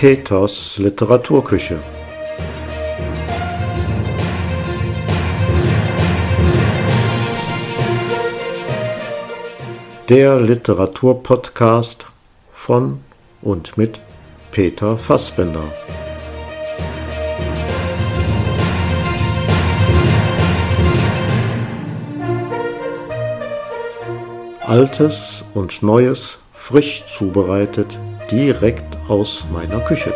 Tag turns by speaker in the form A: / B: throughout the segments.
A: Peters Literaturküche. Der Literaturpodcast von und mit Peter Fassbender. Altes und Neues frisch zubereitet direkt aus meiner Küche.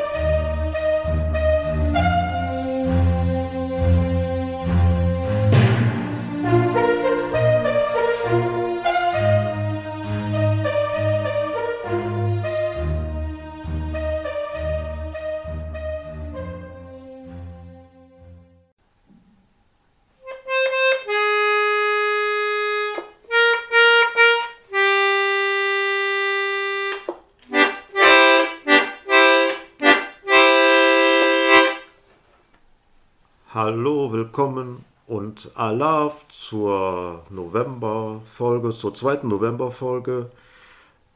A: Hallo, willkommen und Alaf zur Novemberfolge, zur zweiten Novemberfolge.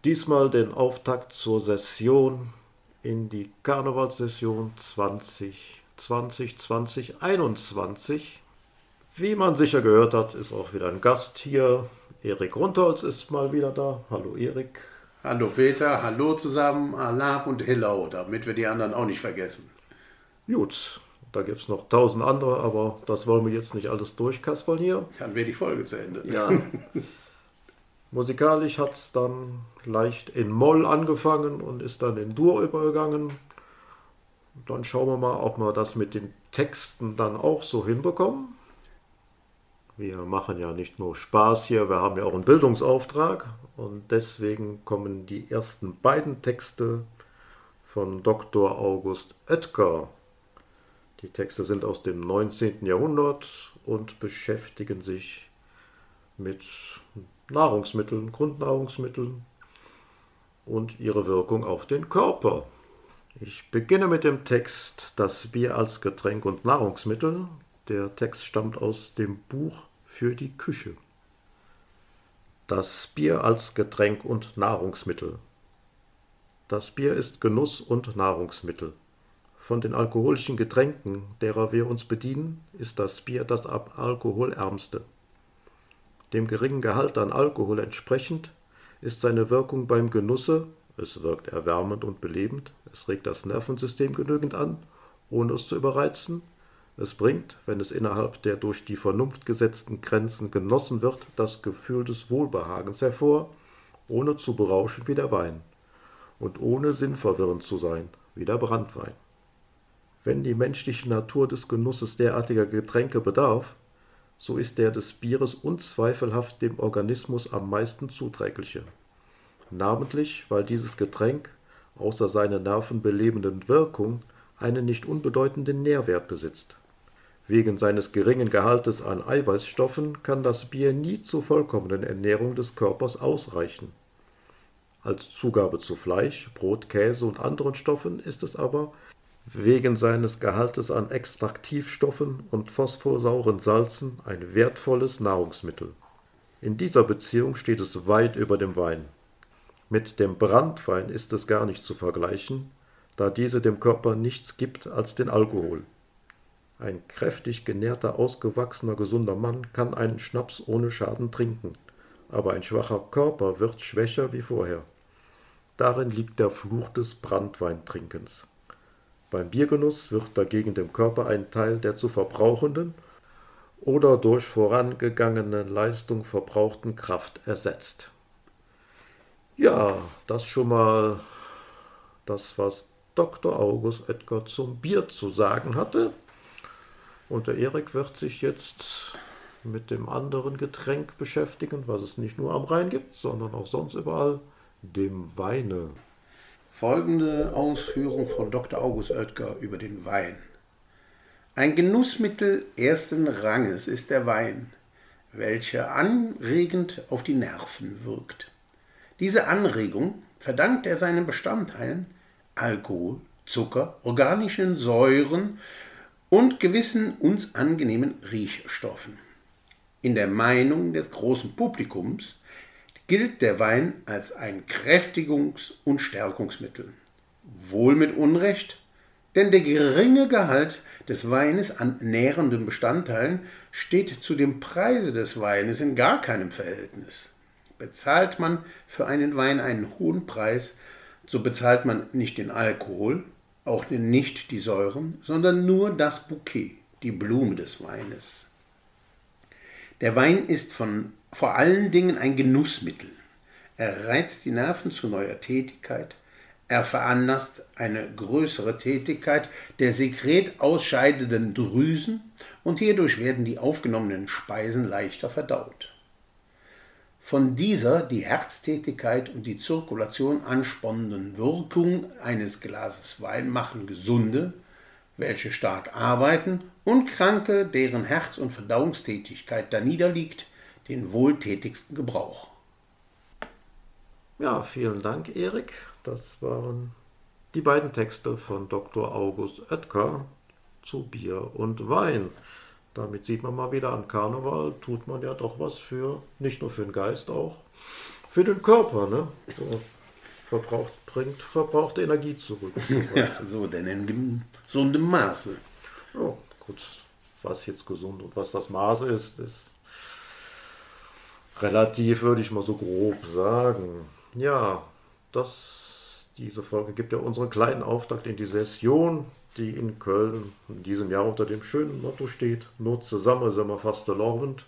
A: Diesmal den Auftakt zur Session in die Karnevalssession 2020, 2021. Wie man sicher gehört hat, ist auch wieder ein Gast hier. Erik Rundholz ist mal wieder da. Hallo Erik.
B: Hallo Peter, hallo zusammen, Alaf und Hello, damit wir die anderen auch nicht vergessen.
A: Gut, da gibt es noch tausend andere, aber das wollen wir jetzt nicht alles durchkaspern hier.
B: Dann wäre die Folge zu Ende.
A: Ja. Musikalisch hat es dann leicht in Moll angefangen und ist dann in Dur übergegangen. Dann schauen wir mal, ob wir das mit den Texten dann auch so hinbekommen. Wir machen ja nicht nur Spaß hier, wir haben ja auch einen Bildungsauftrag und deswegen kommen die ersten beiden Texte von Dr. August Oetker die Texte sind aus dem 19. Jahrhundert und beschäftigen sich mit Nahrungsmitteln, Grundnahrungsmitteln und ihre Wirkung auf den Körper. Ich beginne mit dem Text Das Bier als Getränk und Nahrungsmittel. Der Text stammt aus dem Buch für die Küche. Das Bier als Getränk und Nahrungsmittel. Das Bier ist Genuss und Nahrungsmittel. Von den alkoholischen Getränken, derer wir uns bedienen, ist das Bier das alkoholärmste. Dem geringen Gehalt an Alkohol entsprechend ist seine Wirkung beim Genusse, es wirkt erwärmend und belebend, es regt das Nervensystem genügend an, ohne es zu überreizen, es bringt, wenn es innerhalb der durch die Vernunft gesetzten Grenzen genossen wird, das Gefühl des Wohlbehagens hervor, ohne zu berauschen wie der Wein und ohne sinnverwirrend zu sein wie der Brandwein. Wenn die menschliche Natur des Genusses derartiger Getränke bedarf, so ist der des Bieres unzweifelhaft dem Organismus am meisten zuträgliche, namentlich weil dieses Getränk außer seiner nervenbelebenden Wirkung einen nicht unbedeutenden Nährwert besitzt. Wegen seines geringen Gehaltes an Eiweißstoffen kann das Bier nie zur vollkommenen Ernährung des Körpers ausreichen. Als Zugabe zu Fleisch, Brot, Käse und anderen Stoffen ist es aber wegen seines Gehaltes an Extraktivstoffen und phosphorsauren Salzen ein wertvolles Nahrungsmittel. In dieser Beziehung steht es weit über dem Wein. Mit dem Brandwein ist es gar nicht zu vergleichen, da diese dem Körper nichts gibt als den Alkohol. Ein kräftig genährter, ausgewachsener, gesunder Mann kann einen Schnaps ohne Schaden trinken, aber ein schwacher Körper wird schwächer wie vorher. Darin liegt der Fluch des Brandweintrinkens. Beim Biergenuss wird dagegen dem Körper ein Teil der zu verbrauchenden oder durch vorangegangene Leistung verbrauchten Kraft ersetzt. Ja, das schon mal das, was Dr. August Oetker zum Bier zu sagen hatte. Und der Erik wird sich jetzt mit dem anderen Getränk beschäftigen, was es nicht nur am Rhein gibt, sondern auch sonst überall, dem Weine.
B: Folgende Ausführung von Dr. August Oetker über den Wein. Ein Genussmittel ersten Ranges ist der Wein, welcher anregend auf die Nerven wirkt. Diese Anregung verdankt er seinen Bestandteilen Alkohol, Zucker, organischen Säuren und gewissen uns angenehmen Riechstoffen. In der Meinung des großen Publikums gilt der Wein als ein Kräftigungs- und Stärkungsmittel. wohl mit Unrecht, denn der geringe Gehalt des Weines an nährenden Bestandteilen steht zu dem Preise des Weines in gar keinem Verhältnis. Bezahlt man für einen Wein einen hohen Preis, so bezahlt man nicht den Alkohol, auch nicht die Säuren, sondern nur das Bouquet, die Blume des Weines. Der Wein ist von, vor allen Dingen ein Genussmittel. Er reizt die Nerven zu neuer Tätigkeit, er veranlasst eine größere Tätigkeit der sekret ausscheidenden Drüsen und hierdurch werden die aufgenommenen Speisen leichter verdaut. Von dieser die Herztätigkeit und die Zirkulation ansponnenden Wirkung eines Glases Wein machen Gesunde, welche stark arbeiten, und Kranke, deren Herz- und Verdauungstätigkeit daniederliegt, den wohltätigsten Gebrauch.
A: Ja, vielen Dank, Erik. Das waren die beiden Texte von Dr. August Oetker zu Bier und Wein. Damit sieht man mal wieder, an Karneval tut man ja doch was für, nicht nur für den Geist, auch für den Körper. Ne? So verbraucht, bringt verbrauchte Energie zurück.
B: Ja, so, denn in gesundem Maße.
A: Ja, gut, was jetzt gesund und was das Maß ist, ist relativ, würde ich mal so grob sagen. Ja, das diese Folge gibt ja unseren kleinen Auftakt in die Session, die in Köln in diesem Jahr unter dem schönen Motto steht: Nur zusammen sind wir fast erlaubt.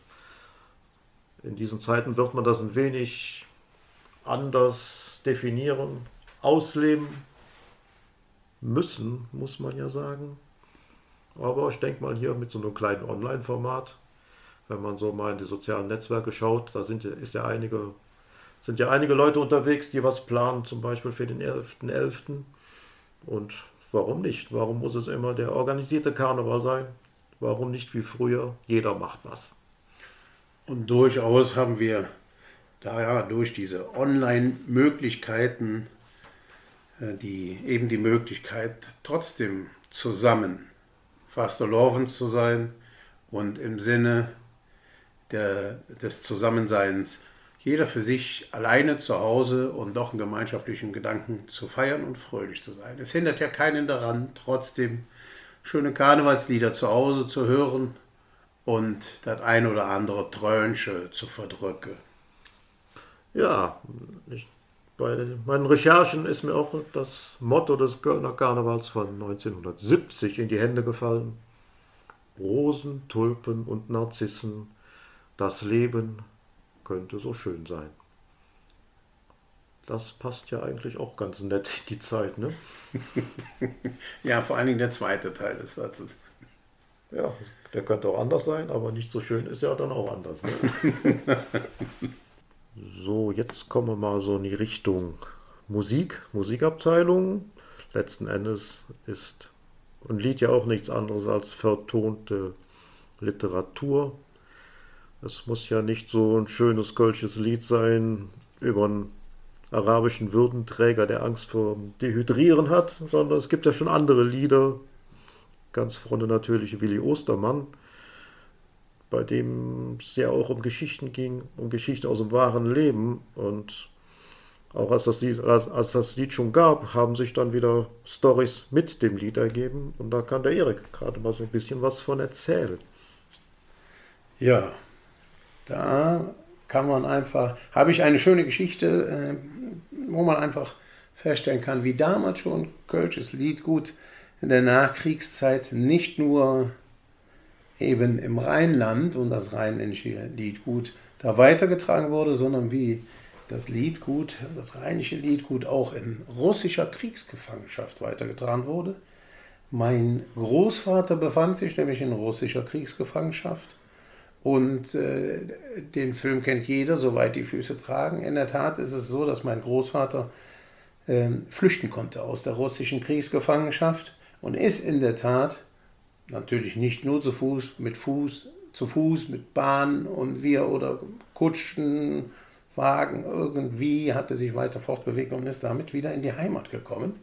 A: In diesen Zeiten wird man das ein wenig anders definieren, ausleben müssen, muss man ja sagen. Aber ich denke mal hier mit so einem kleinen Online-Format, wenn man so mal in die sozialen Netzwerke schaut, da sind, ist ja einige sind ja einige Leute unterwegs, die was planen, zum Beispiel für den 11.11. .11. Und warum nicht? Warum muss es immer der organisierte Karneval sein? Warum nicht wie früher? Jeder macht was.
B: Und durchaus haben wir daher durch diese Online-Möglichkeiten die, eben die Möglichkeit, trotzdem zusammen Fastelovens zu sein und im Sinne der, des Zusammenseins jeder für sich alleine zu Hause und doch einen gemeinschaftlichen Gedanken zu feiern und fröhlich zu sein. Es hindert ja keinen daran, trotzdem schöne Karnevalslieder zu Hause zu hören und das ein oder andere Trönsche zu verdrücken.
A: Ja, ich, bei meinen Recherchen ist mir auch das Motto des Kölner Karnevals von 1970 in die Hände gefallen. Rosen, Tulpen und Narzissen, das Leben könnte so schön sein. Das passt ja eigentlich auch ganz nett in die Zeit, ne?
B: ja, vor allen Dingen der zweite Teil des Satzes.
A: Ja, der könnte auch anders sein, aber nicht so schön ist ja dann auch anders. Ne? so, jetzt kommen wir mal so in die Richtung Musik, Musikabteilung. Letzten Endes ist ein Lied ja auch nichts anderes als vertonte Literatur. Es muss ja nicht so ein schönes kölsches Lied sein über einen arabischen Würdenträger, der Angst vor Dehydrieren hat, sondern es gibt ja schon andere Lieder. Ganz vorne natürlich Willi Ostermann, bei dem es ja auch um Geschichten ging, um Geschichten aus dem wahren Leben. Und auch als das Lied, als, als das Lied schon gab, haben sich dann wieder Stories mit dem Lied ergeben. Und da kann der Erik gerade mal so ein bisschen was von erzählen.
B: Ja, da kann man einfach, habe ich eine schöne Geschichte, äh, wo man einfach feststellen kann, wie damals schon Kölsches Liedgut in der Nachkriegszeit nicht nur eben im Rheinland und das rheinländische Liedgut da weitergetragen wurde, sondern wie das Liedgut, das rheinische Liedgut auch in russischer Kriegsgefangenschaft weitergetragen wurde. Mein Großvater befand sich nämlich in russischer Kriegsgefangenschaft und äh, den Film kennt jeder, soweit die Füße tragen. In der Tat ist es so, dass mein Großvater äh, flüchten konnte aus der russischen Kriegsgefangenschaft und ist in der Tat natürlich nicht nur zu Fuß, mit Fuß, zu Fuß, mit Bahn und wir oder Kutschen, Wagen, irgendwie hat er sich weiter fortbewegt und ist damit wieder in die Heimat gekommen.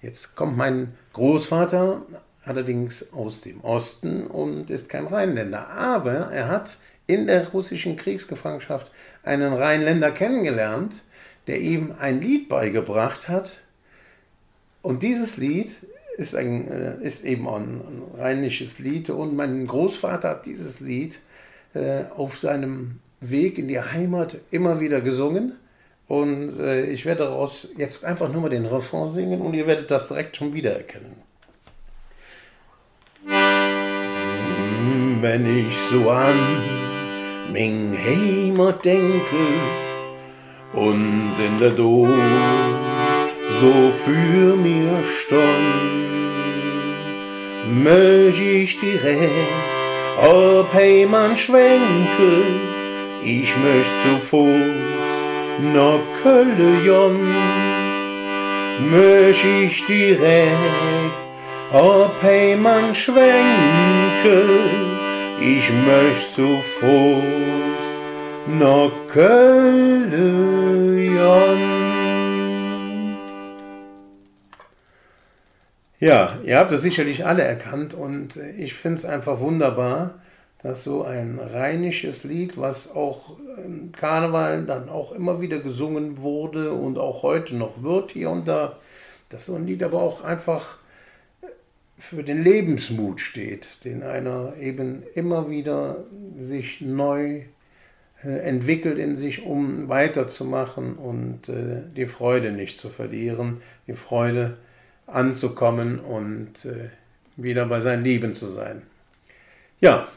B: Jetzt kommt mein Großvater allerdings aus dem Osten und ist kein Rheinländer. Aber er hat in der russischen Kriegsgefangenschaft einen Rheinländer kennengelernt, der ihm ein Lied beigebracht hat, Und dieses Lied ist, ein, äh, ist eben ein, ein rheinisches Lied und mein Großvater hat dieses Lied äh, auf seinem Weg in die Heimat immer wieder gesungen. Und äh, ich werde daraus jetzt einfach nur mal den Refrain singen und ihr werdet das direkt schon wiedererkennen. Wenn ich so an mein Heimat denke und sind da do so für mir stand, möchte ich direkt ob Heimann schwenke, ich möcht zu Fuß nach Kölle jon. Möcht ich direkt, ob Heimann schwenke, ich möcht zu Fuß nach Kölle jon. Ja, ihr habt es sicherlich alle erkannt und äh, ich finde es einfach wunderbar, dass so ein rheinisches Lied, was auch im Karneval dann auch immer wieder gesungen wurde und auch heute noch wird hier und da, dass so ein Lied aber auch einfach für den Lebensmut steht, den einer eben immer wieder sich neu äh, entwickelt in sich, um weiterzumachen und äh, die Freude nicht zu verlieren, die Freude, anzukommen und äh, wieder bei seinen Lieben zu sein. Ja.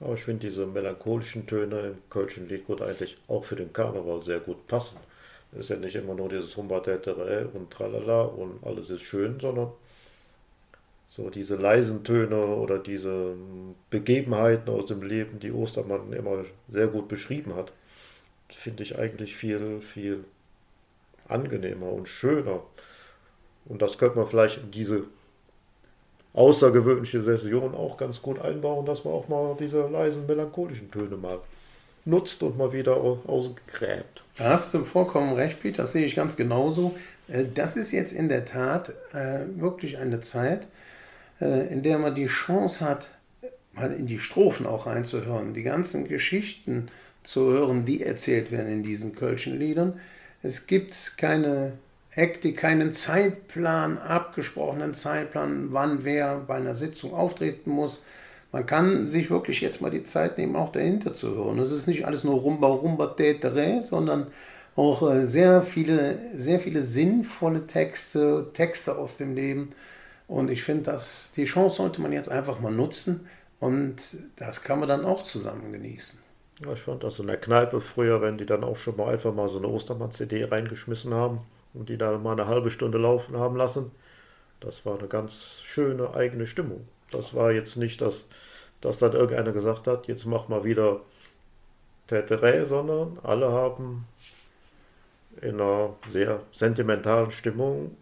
A: Aber ich finde diese melancholischen Töne im Kölschen Lied gut eigentlich auch für den Karneval sehr gut passen. Es ist ja nicht immer nur dieses Humbatetere und Tralala und alles ist schön, sondern so diese leisen Töne oder diese Begebenheiten aus dem Leben, die Ostermann immer sehr gut beschrieben hat, finde ich eigentlich viel, viel angenehmer und schöner. Und das könnte man vielleicht in diese außergewöhnliche Session auch ganz gut einbauen, dass man auch mal diese leisen melancholischen Töne mal nutzt und mal wieder ausgräbt.
B: Da hast du vollkommen recht, Peter, das sehe ich ganz genauso. Äh, das ist jetzt in der Tat äh, wirklich eine Zeit, äh, in der man die Chance hat, mal in die Strophen auch reinzuhören, die ganzen Geschichten zu hören, die erzählt werden in diesen Kölschen Liedern. Es gibt keine Hektik, keinen Zeitplan, abgesprochenen Zeitplan, wann wer bei einer Sitzung auftreten muss. Man kann sich wirklich jetzt mal die Zeit nehmen, auch dahinter zu hören. Es ist nicht alles nur rumba, rumba, tetere, sondern auch äh, sehr viele, sehr viele sinnvolle Texte, Texte aus dem Leben. Und ich finde, dass die Chance sollte man jetzt einfach mal nutzen und das kann man dann auch zusammen genießen.
A: Ja, ich fand das in der Kneipe früher, wenn die dann auch schon mal einfach mal so eine Ostermann-CD reingeschmissen haben und die da mal eine halbe Stunde laufen haben lassen. Das war eine ganz schöne eigene Stimmung. Das war jetzt nicht, dass, dass dann irgendeiner gesagt hat, jetzt mach mal wieder Täterei, sondern alle haben in einer sehr sentimentalen Stimmung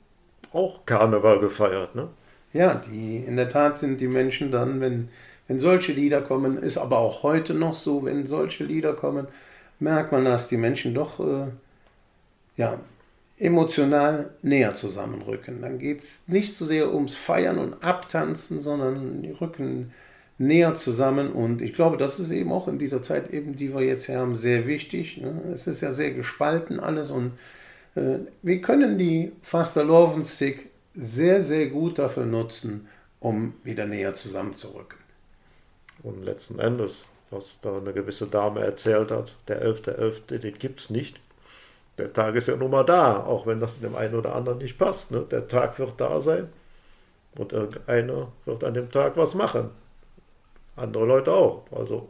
A: auch Karneval gefeiert. Ne?
B: Ja, die, in der Tat sind die Menschen dann, wenn, wenn solche Lieder kommen, ist aber auch heute noch so, wenn solche Lieder kommen, merkt man, dass die Menschen doch äh, ja, emotional näher zusammenrücken. Dann geht es nicht so sehr ums Feiern und Abtanzen, sondern die rücken näher zusammen. Und ich glaube, das ist eben auch in dieser Zeit, eben, die wir jetzt haben, sehr wichtig. Ne? Es ist ja sehr gespalten alles und äh, wir können die Faster-Lovensstick sehr, sehr gut dafür nutzen, um wieder näher zusammenzurücken.
A: Und letzten Endes, was da eine gewisse Dame erzählt hat, der 11.11., .11., den gibt es nicht der Tag ist ja nun mal da, auch wenn das dem einen oder anderen nicht passt. Ne? Der Tag wird da sein und irgendeiner wird an dem Tag was machen. Andere Leute auch. Also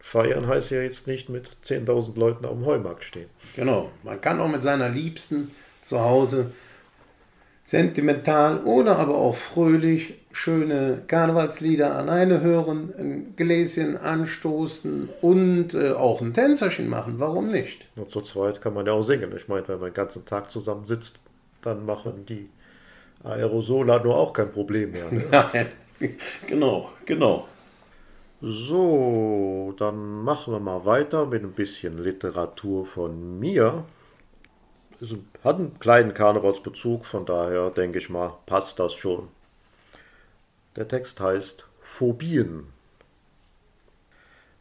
A: feiern heißt ja jetzt nicht mit 10.000 Leuten am Heumarkt stehen.
B: Genau, man kann auch mit seiner Liebsten zu Hause sentimental oder aber auch fröhlich schöne Karnevalslieder alleine hören, ein Gläschen anstoßen und äh, auch ein Tänzerchen machen. Warum nicht?
A: Und zu zweit kann man ja auch singen. Ich meine, wenn man den ganzen Tag zusammen sitzt, dann machen die Aerosola nur auch kein Problem mehr. Ne?
B: Nein, genau, genau.
A: So, dann machen wir mal weiter mit ein bisschen Literatur von mir hat einen kleinen Karnevalsbezug, von daher denke ich mal, passt das schon. Der Text heißt Phobien.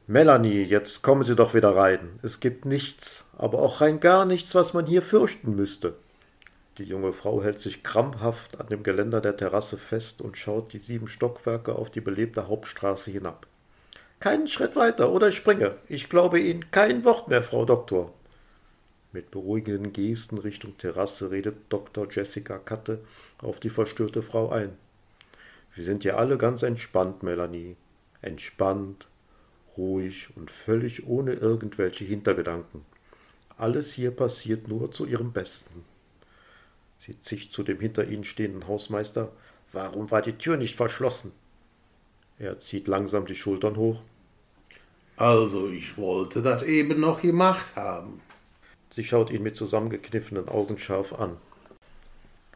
A: Melanie, jetzt kommen Sie doch wieder rein. Es gibt nichts, aber auch rein gar nichts, was man hier fürchten müsste. Die junge Frau hält sich krampfhaft an dem Geländer der Terrasse fest und schaut die sieben Stockwerke auf die belebte Hauptstraße hinab. Keinen Schritt weiter oder ich springe. Ich glaube Ihnen kein Wort mehr, Frau Doktor. Mit beruhigenden Gesten Richtung Terrasse redet Dr. Jessica Katte auf die verstörte Frau ein. Wir sind ja alle ganz entspannt, Melanie. Entspannt, ruhig und völlig ohne irgendwelche Hintergedanken. Alles hier passiert nur zu Ihrem Besten. Sie zischt zu dem hinter ihnen stehenden Hausmeister. Warum war die Tür nicht verschlossen? Er zieht langsam die Schultern hoch.
B: Also, ich wollte das eben noch gemacht haben.
A: Sie schaut ihn mit zusammengekniffenen Augen scharf an.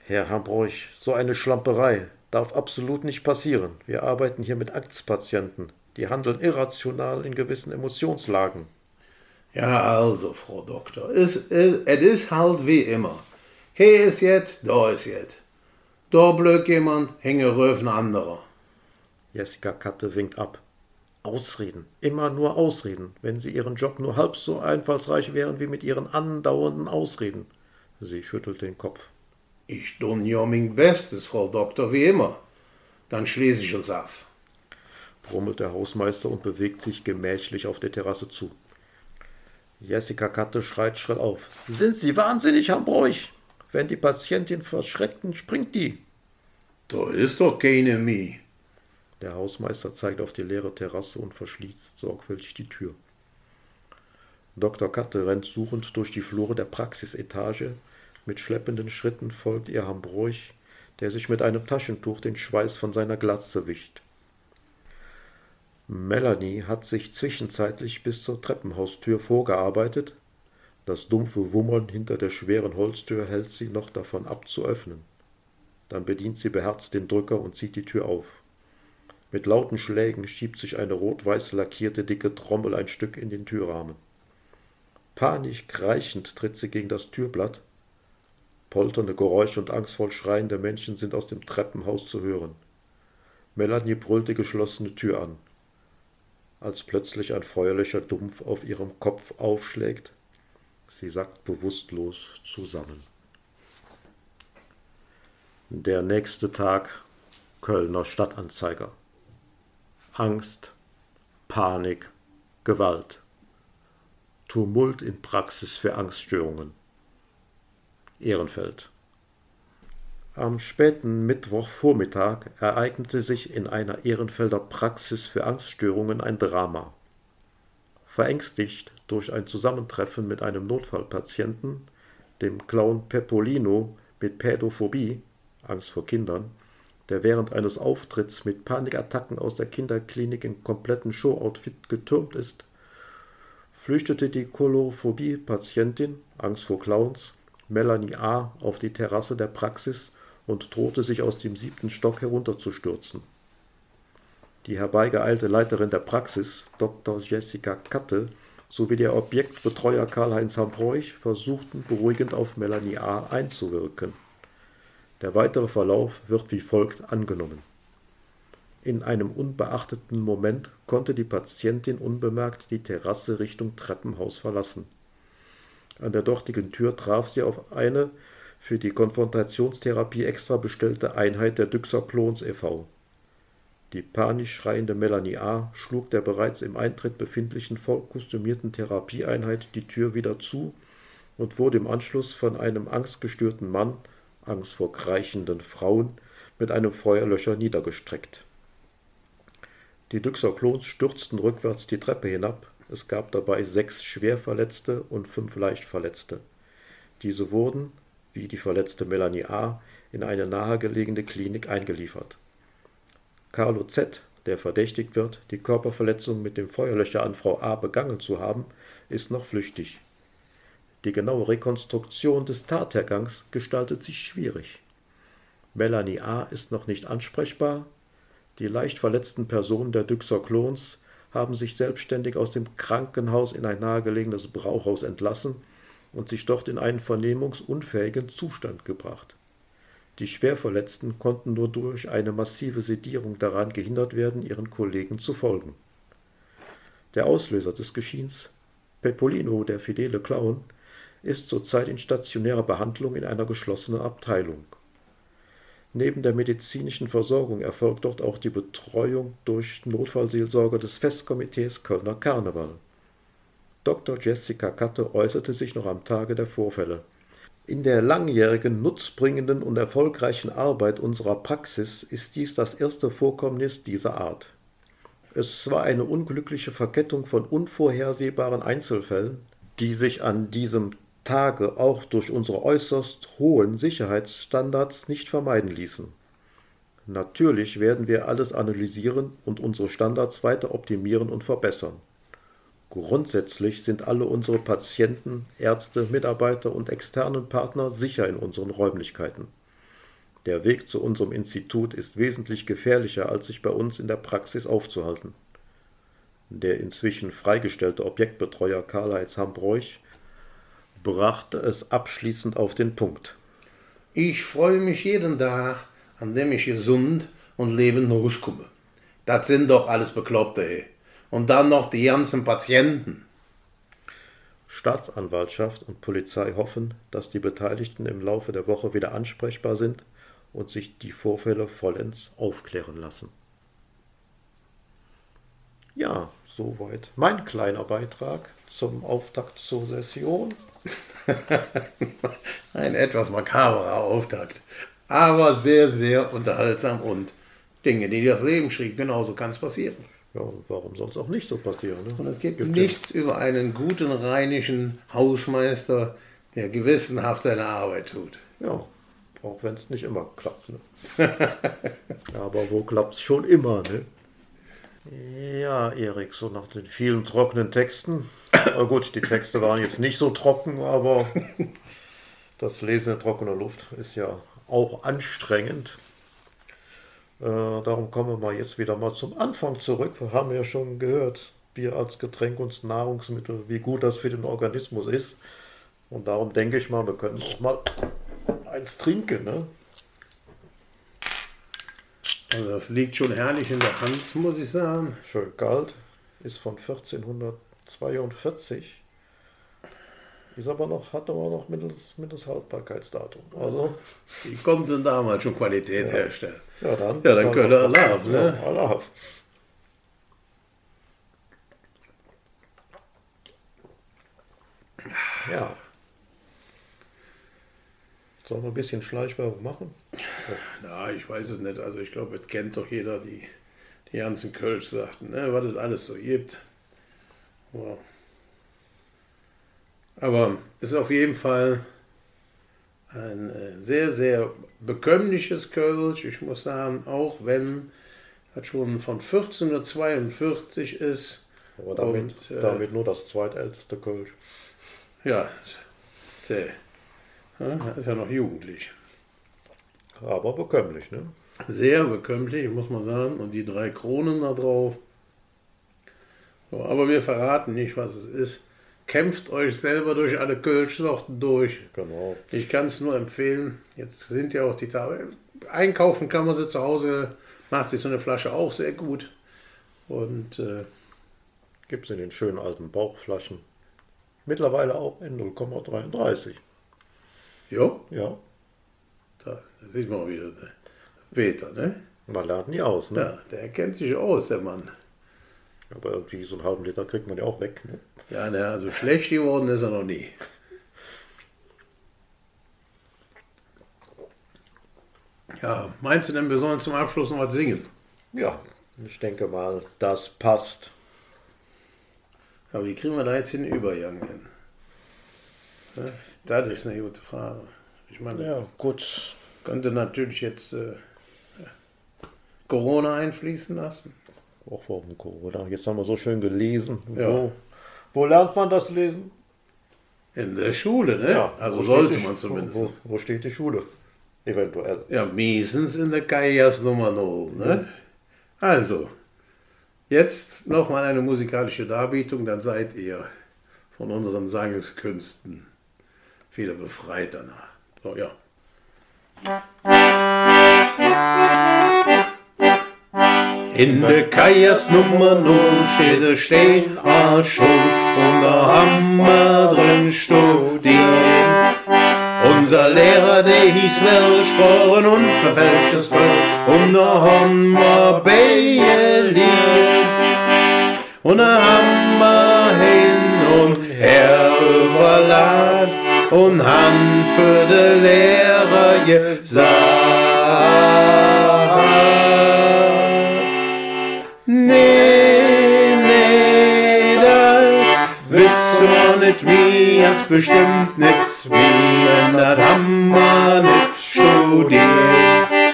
A: Herr Hambroich, so eine Schlamperei darf absolut nicht passieren. Wir arbeiten hier mit Angstpatienten. Die handeln irrational in gewissen Emotionslagen.
B: Ja, also, Frau Doktor, es, ist halt wie immer. Hier ist jet, da ist jet. Da blöd jemand, hänge röfen anderer.
A: Jessica Katte winkt ab. Ausreden, immer nur Ausreden, wenn Sie Ihren Job nur halb so einfallsreich wären wie mit Ihren andauernden Ausreden. Sie schüttelt den Kopf.
B: Ich tun ja mein Bestes, Frau Doktor, wie immer. Dann schließe ich uns auf.
A: brummelt der Hausmeister und bewegt sich gemächlich auf der Terrasse zu. Jessica Katte schreit schrill auf. Sind Sie wahnsinnig, Herr Bräuch? Wenn die Patientin verschreckt, springt die.
B: Da ist doch keine Mie.
A: Der Hausmeister zeigt auf die leere Terrasse und verschließt sorgfältig die Tür. Dr. Katte rennt suchend durch die Flure der Praxisetage. Mit schleppenden Schritten folgt ihr Hambroich, der sich mit einem Taschentuch den Schweiß von seiner Glatze wischt. Melanie hat sich zwischenzeitlich bis zur Treppenhaustür vorgearbeitet, das dumpfe Wummern hinter der schweren Holztür hält sie noch davon ab zu öffnen. Dann bedient sie beherzt den Drücker und zieht die Tür auf. Mit lauten Schlägen schiebt sich eine rot-weiß lackierte dicke Trommel ein Stück in den Türrahmen. Panisch kreischend tritt sie gegen das Türblatt. Polternde Geräusche und angstvoll schreiende Menschen sind aus dem Treppenhaus zu hören. Melanie brüllt die geschlossene Tür an. Als plötzlich ein Feuerlöcher dumpf auf ihrem Kopf aufschlägt, Sie sackt bewusstlos zusammen. Der nächste Tag Kölner Stadtanzeiger. Angst, Panik, Gewalt. Tumult in Praxis für Angststörungen. Ehrenfeld. Am späten Mittwochvormittag ereignete sich in einer Ehrenfelder Praxis für Angststörungen ein Drama. Verängstigt durch ein Zusammentreffen mit einem Notfallpatienten, dem Clown Pepolino mit Pädophobie, Angst vor Kindern, der während eines Auftritts mit Panikattacken aus der Kinderklinik in kompletten Showoutfit getürmt ist, flüchtete die Kolophobie-Patientin, Angst vor Clowns, Melanie A. auf die Terrasse der Praxis und drohte sich aus dem siebten Stock herunterzustürzen. Die herbeigeeilte Leiterin der Praxis, Dr. Jessica Katte, sowie der Objektbetreuer Karl-Heinz Hambroich versuchten beruhigend auf Melanie A. einzuwirken. Der weitere Verlauf wird wie folgt angenommen. In einem unbeachteten Moment konnte die Patientin unbemerkt die Terrasse Richtung Treppenhaus verlassen. An der dortigen Tür traf sie auf eine für die Konfrontationstherapie extra bestellte Einheit der Düxer-Klons e.V. Die panisch schreiende Melanie A. schlug der bereits im Eintritt befindlichen vollkostümierten Therapieeinheit die Tür wieder zu und wurde im Anschluss von einem angstgestörten Mann, Angst vor kreichenden Frauen, mit einem Feuerlöscher niedergestreckt. Die Düxer Klons stürzten rückwärts die Treppe hinab. Es gab dabei sechs Schwerverletzte und fünf Leichtverletzte. Diese wurden, wie die verletzte Melanie A., in eine nahegelegene Klinik eingeliefert. Carlo Z., der verdächtigt wird, die Körperverletzung mit dem Feuerlöcher an Frau A. begangen zu haben, ist noch flüchtig. Die genaue Rekonstruktion des Tathergangs gestaltet sich schwierig. Melanie A. ist noch nicht ansprechbar. Die leicht verletzten Personen der Düxer Klons haben sich selbstständig aus dem Krankenhaus in ein nahegelegenes Brauhaus entlassen und sich dort in einen vernehmungsunfähigen Zustand gebracht. Die Schwerverletzten konnten nur durch eine massive Sedierung daran gehindert werden, ihren Kollegen zu folgen. Der Auslöser des Geschehens, Pepolino, der fidele Clown, ist zurzeit in stationärer Behandlung in einer geschlossenen Abteilung. Neben der medizinischen Versorgung erfolgt dort auch die Betreuung durch Notfallseelsorger des Festkomitees Kölner Karneval. Dr. Jessica Katte äußerte sich noch am Tage der Vorfälle. In der langjährigen, nutzbringenden und erfolgreichen Arbeit unserer Praxis ist dies das erste Vorkommnis dieser Art. Es war eine unglückliche Verkettung von unvorhersehbaren Einzelfällen, die sich an diesem Tage auch durch unsere äußerst hohen Sicherheitsstandards nicht vermeiden ließen. Natürlich werden wir alles analysieren und unsere Standards weiter optimieren und verbessern. Grundsätzlich sind alle unsere Patienten, Ärzte, Mitarbeiter und externen Partner sicher in unseren Räumlichkeiten. Der Weg zu unserem Institut ist wesentlich gefährlicher, als sich bei uns in der Praxis aufzuhalten. Der inzwischen freigestellte Objektbetreuer Karl-Heinz Hambroich brachte es abschließend auf den Punkt.
B: Ich freue mich jeden Tag, an dem ich gesund und lebend rauskomme. Das sind doch alles Bekloppte, ey. Und dann noch die ganzen Patienten.
A: Staatsanwaltschaft und Polizei hoffen, dass die Beteiligten im Laufe der Woche wieder ansprechbar sind und sich die Vorfälle vollends aufklären lassen. Ja, soweit mein kleiner Beitrag zum Auftakt zur Session.
B: Ein etwas makaberer Auftakt, aber sehr, sehr unterhaltsam und Dinge, die das Leben schrieb, genauso kann es passieren.
A: Ja, warum soll es auch nicht so passieren? Ne?
B: Und es geht Gibt nichts ja. über einen guten rheinischen Hausmeister, der gewissenhaft seine Arbeit tut.
A: Ja, auch wenn es nicht immer klappt. Ne? aber wo klappt es schon immer? Ne? Ja, Erik, so nach den vielen trockenen Texten. Na gut, die Texte waren jetzt nicht so trocken, aber das Lesen in trockener Luft ist ja auch anstrengend. Äh, darum kommen wir mal jetzt wieder mal zum Anfang zurück. Wir haben ja schon gehört, Bier als Getränk und Nahrungsmittel, wie gut das für den Organismus ist. Und darum denke ich mal, wir können auch mal eins trinken. Ne?
B: Also das liegt schon herrlich in der Hand, muss ich sagen.
A: Schön kalt, ist von 1442. Ist aber noch, hat aber noch mittels, Haltbarkeitsdatum. Also,
B: Wie kommt denn damals schon Qualität ja. herstellen?
A: Ja, dann,
B: ja, dann könnte Allah, ne?
A: Allah. Ja. Sollen wir ein bisschen Schleichwerbung machen?
B: Na, ich weiß es nicht. Also ich glaube, es kennt doch jeder, die, die ganzen Kölsch sagten, ne, was es alles so gibt. Wow. Aber es ist auf jeden Fall ein äh, sehr, sehr bekömmliches Kölsch. Ich muss sagen, auch wenn das schon von 1442 ist.
A: Aber damit, und, äh, damit nur das zweitälteste Kölsch.
B: Ja, sehr. Ja, ist ja noch jugendlich.
A: Aber bekömmlich, ne?
B: Sehr bekömmlich, muss man sagen. Und die drei Kronen da drauf. So, aber wir verraten nicht, was es ist. Kämpft euch selber durch alle Kölschsorten durch.
A: Genau.
B: Ich kann es nur empfehlen. Jetzt sind ja auch die Tage. Einkaufen kann man sie zu Hause, macht sich so eine Flasche auch sehr gut. Und äh,
A: gibt es in den schönen alten Bauchflaschen. Mittlerweile auch in 0,33.
B: Jo?
A: Ja.
B: Da, da sieht man wieder ne? Peter, ne?
A: Man lernt nie aus, ne?
B: Ja, der kennt sich aus, der Mann.
A: Aber irgendwie so einen halben Liter kriegt man ja auch weg, ne?
B: Ja, ne, also schlecht geworden ist er noch nie. Ja, meinst du denn, wir sollen zum Abschluss noch was singen?
A: Ja, ich denke mal, das passt.
B: Aber wie kriegen wir da jetzt den Übergang hin? Ja? Das ist eine gute Frage. Ich meine,
A: ja, gut.
B: Könnte natürlich jetzt äh, Corona einfließen lassen.
A: Auch warum Corona? Jetzt haben wir so schön gelesen. Ja. Wo, wo lernt man das Lesen?
B: In der Schule, ne? Ja, also sollte man zumindest.
A: Wo, wo, steht die Schule? Eventuell.
B: Ja, meistens in der Kajas Nummer 0. Ne? Also, jetzt nochmal eine musikalische Darbietung, dann seid ihr von unseren Sangeskünsten wieder befreit danach. So, ja. In der Kajas Nummer 0 steht der Stein schon und der Hammer drin steht. Paradies will sporen unverfälschtes Gold und noch haben wir Beilieb. Und dann haben wir hin und her und han für de Lehrer gesagt. Nee, nee, das wissen wir nicht wie, ganz bestimmt nicht wie, denn das haben wir nicht studiert.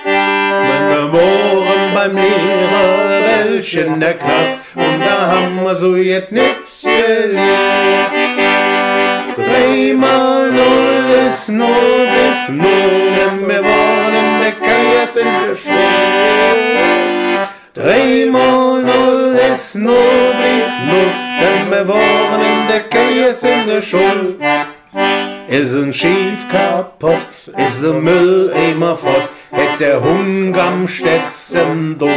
B: Wenn wir waren beim Lehrer, welch in der Klasse, und da haben wir so jetzt nichts gelehrt. Dreimal ist null, ist null, denn wir Kajas in der Schule. Dreimal null ist null, blieb null, denn wir wollen der Kajas in der Schule. Ist ein Schiff kaputt, ist der Müll immer fort, hätt der Hund am Stetson Dos.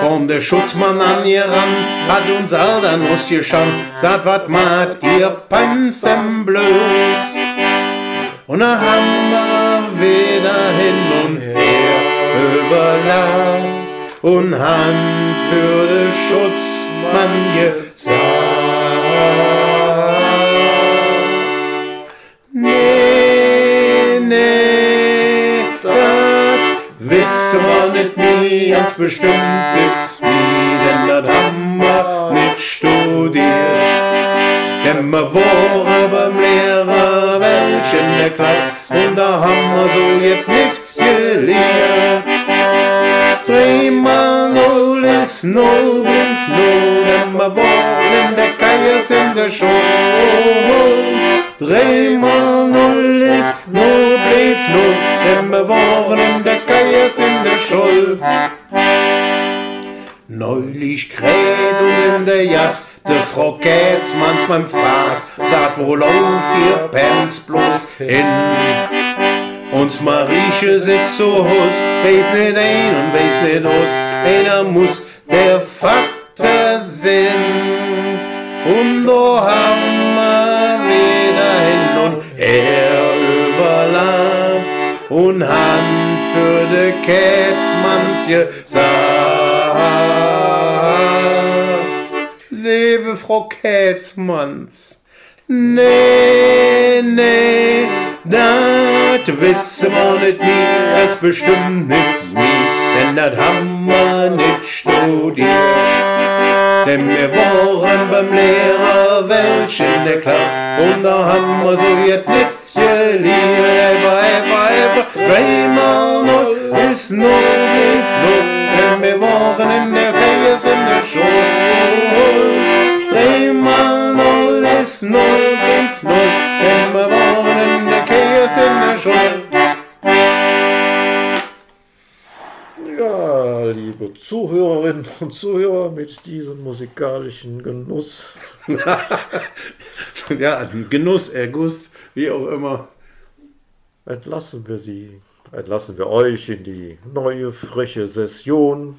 B: Kommt der Schutzmann an ihr ran, hat uns all dann ausgeschaut, sagt, wat macht ihr Panzern bloß? Und dann haben wir wieder hin und her überladen und han für den Schutzmann gesagt. Nee, nee, das wissen wir nicht nie, ganz bestimmt nicht wie, denn das haben wir nicht studiert. Denn wir waren Klasse, und da haben wir so jetzt nichts gelehrt. Dreimal ist null, blieb null, denn wir in der Kajers in der Schule. Dreimal null ist null, blieb null, denn wir in der Kajers in der Schule. Neulich kräht und in der Jas, de Frau Kätzmanns beim Fraß, sagt, wo lauft ihr Pens bloß hin? Uns Marieche sitzt so Hus, weiß nicht ein und weiß nicht aus, einer muss der Vater sein. Und da haben wir wieder hin und her überladen und han für de Kätzmanns gesagt. Lebe Frau Kätzmanns. Nee, nee, das wissen wir nicht nie, als bestimmt nicht nie, denn das haben wir nicht studiert. Denn wir waren beim Lehrer, welch in der Klasse, und da haben wir so jetzt nicht gelehrt. Ever, ever, ever, dreimal null ist null, ist null, denn wir waren in der ist wir waren in der Klasse in der Schule.
A: Ja, liebe Zuhörerinnen und Zuhörer, mit diesem musikalischen Genuss
B: Ja, Genuss, Erguss, wie auch immer.
A: entlassen wir Sie, entlassen wir euch in die neue, frische Session.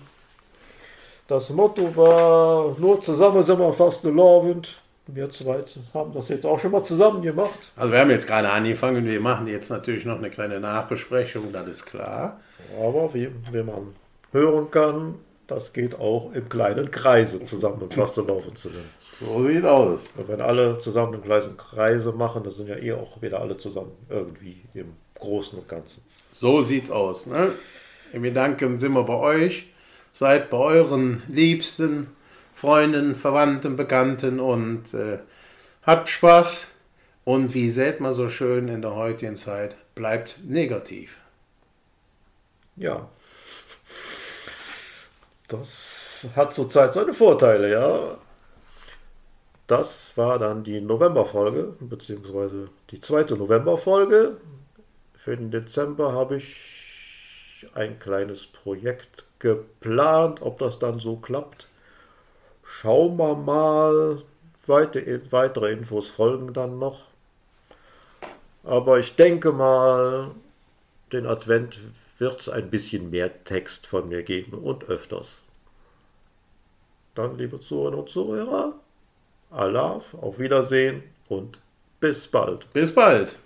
A: Das Motto war, nur zusammen sind wir fast lovend. Wir zwei haben das jetzt auch schon mal zusammen gemacht.
B: Also wir haben jetzt gerade angefangen, wir machen jetzt natürlich noch eine kleine Nachbesprechung, das ist klar.
A: Aber wie, wie man hören kann, das geht auch im kleinen Kreise zusammen fast laufen zu sein.
B: So sieht aus.
A: Und wenn alle zusammen im kleinen Kreise machen, das sind ja eh auch wieder alle zusammen irgendwie im Großen und Ganzen.
B: So sieht's aus. Ne? In Gedanken sind wir bei euch, seid bei euren Liebsten, Freunden, Verwandten, Bekannten und äh, habt Spaß. Und wie seht man so schön in der heutigen Zeit, bleibt negativ.
A: Ja. Das hat zurzeit seine Vorteile, ja. Das war dann die Novemberfolge, beziehungsweise die zweite Novemberfolge. Für den Dezember habe ich ein kleines Projekt geplant. Ob das dann so klappt, schauen wir mal. Weite, weitere Infos folgen dann noch. Aber ich denke mal, den Advent wird es ein bisschen mehr Text von mir geben und öfters. Dann, liebe Zuhörerinnen und Zuhörer, Allah, auf Wiedersehen und bis bald.
B: Bis bald.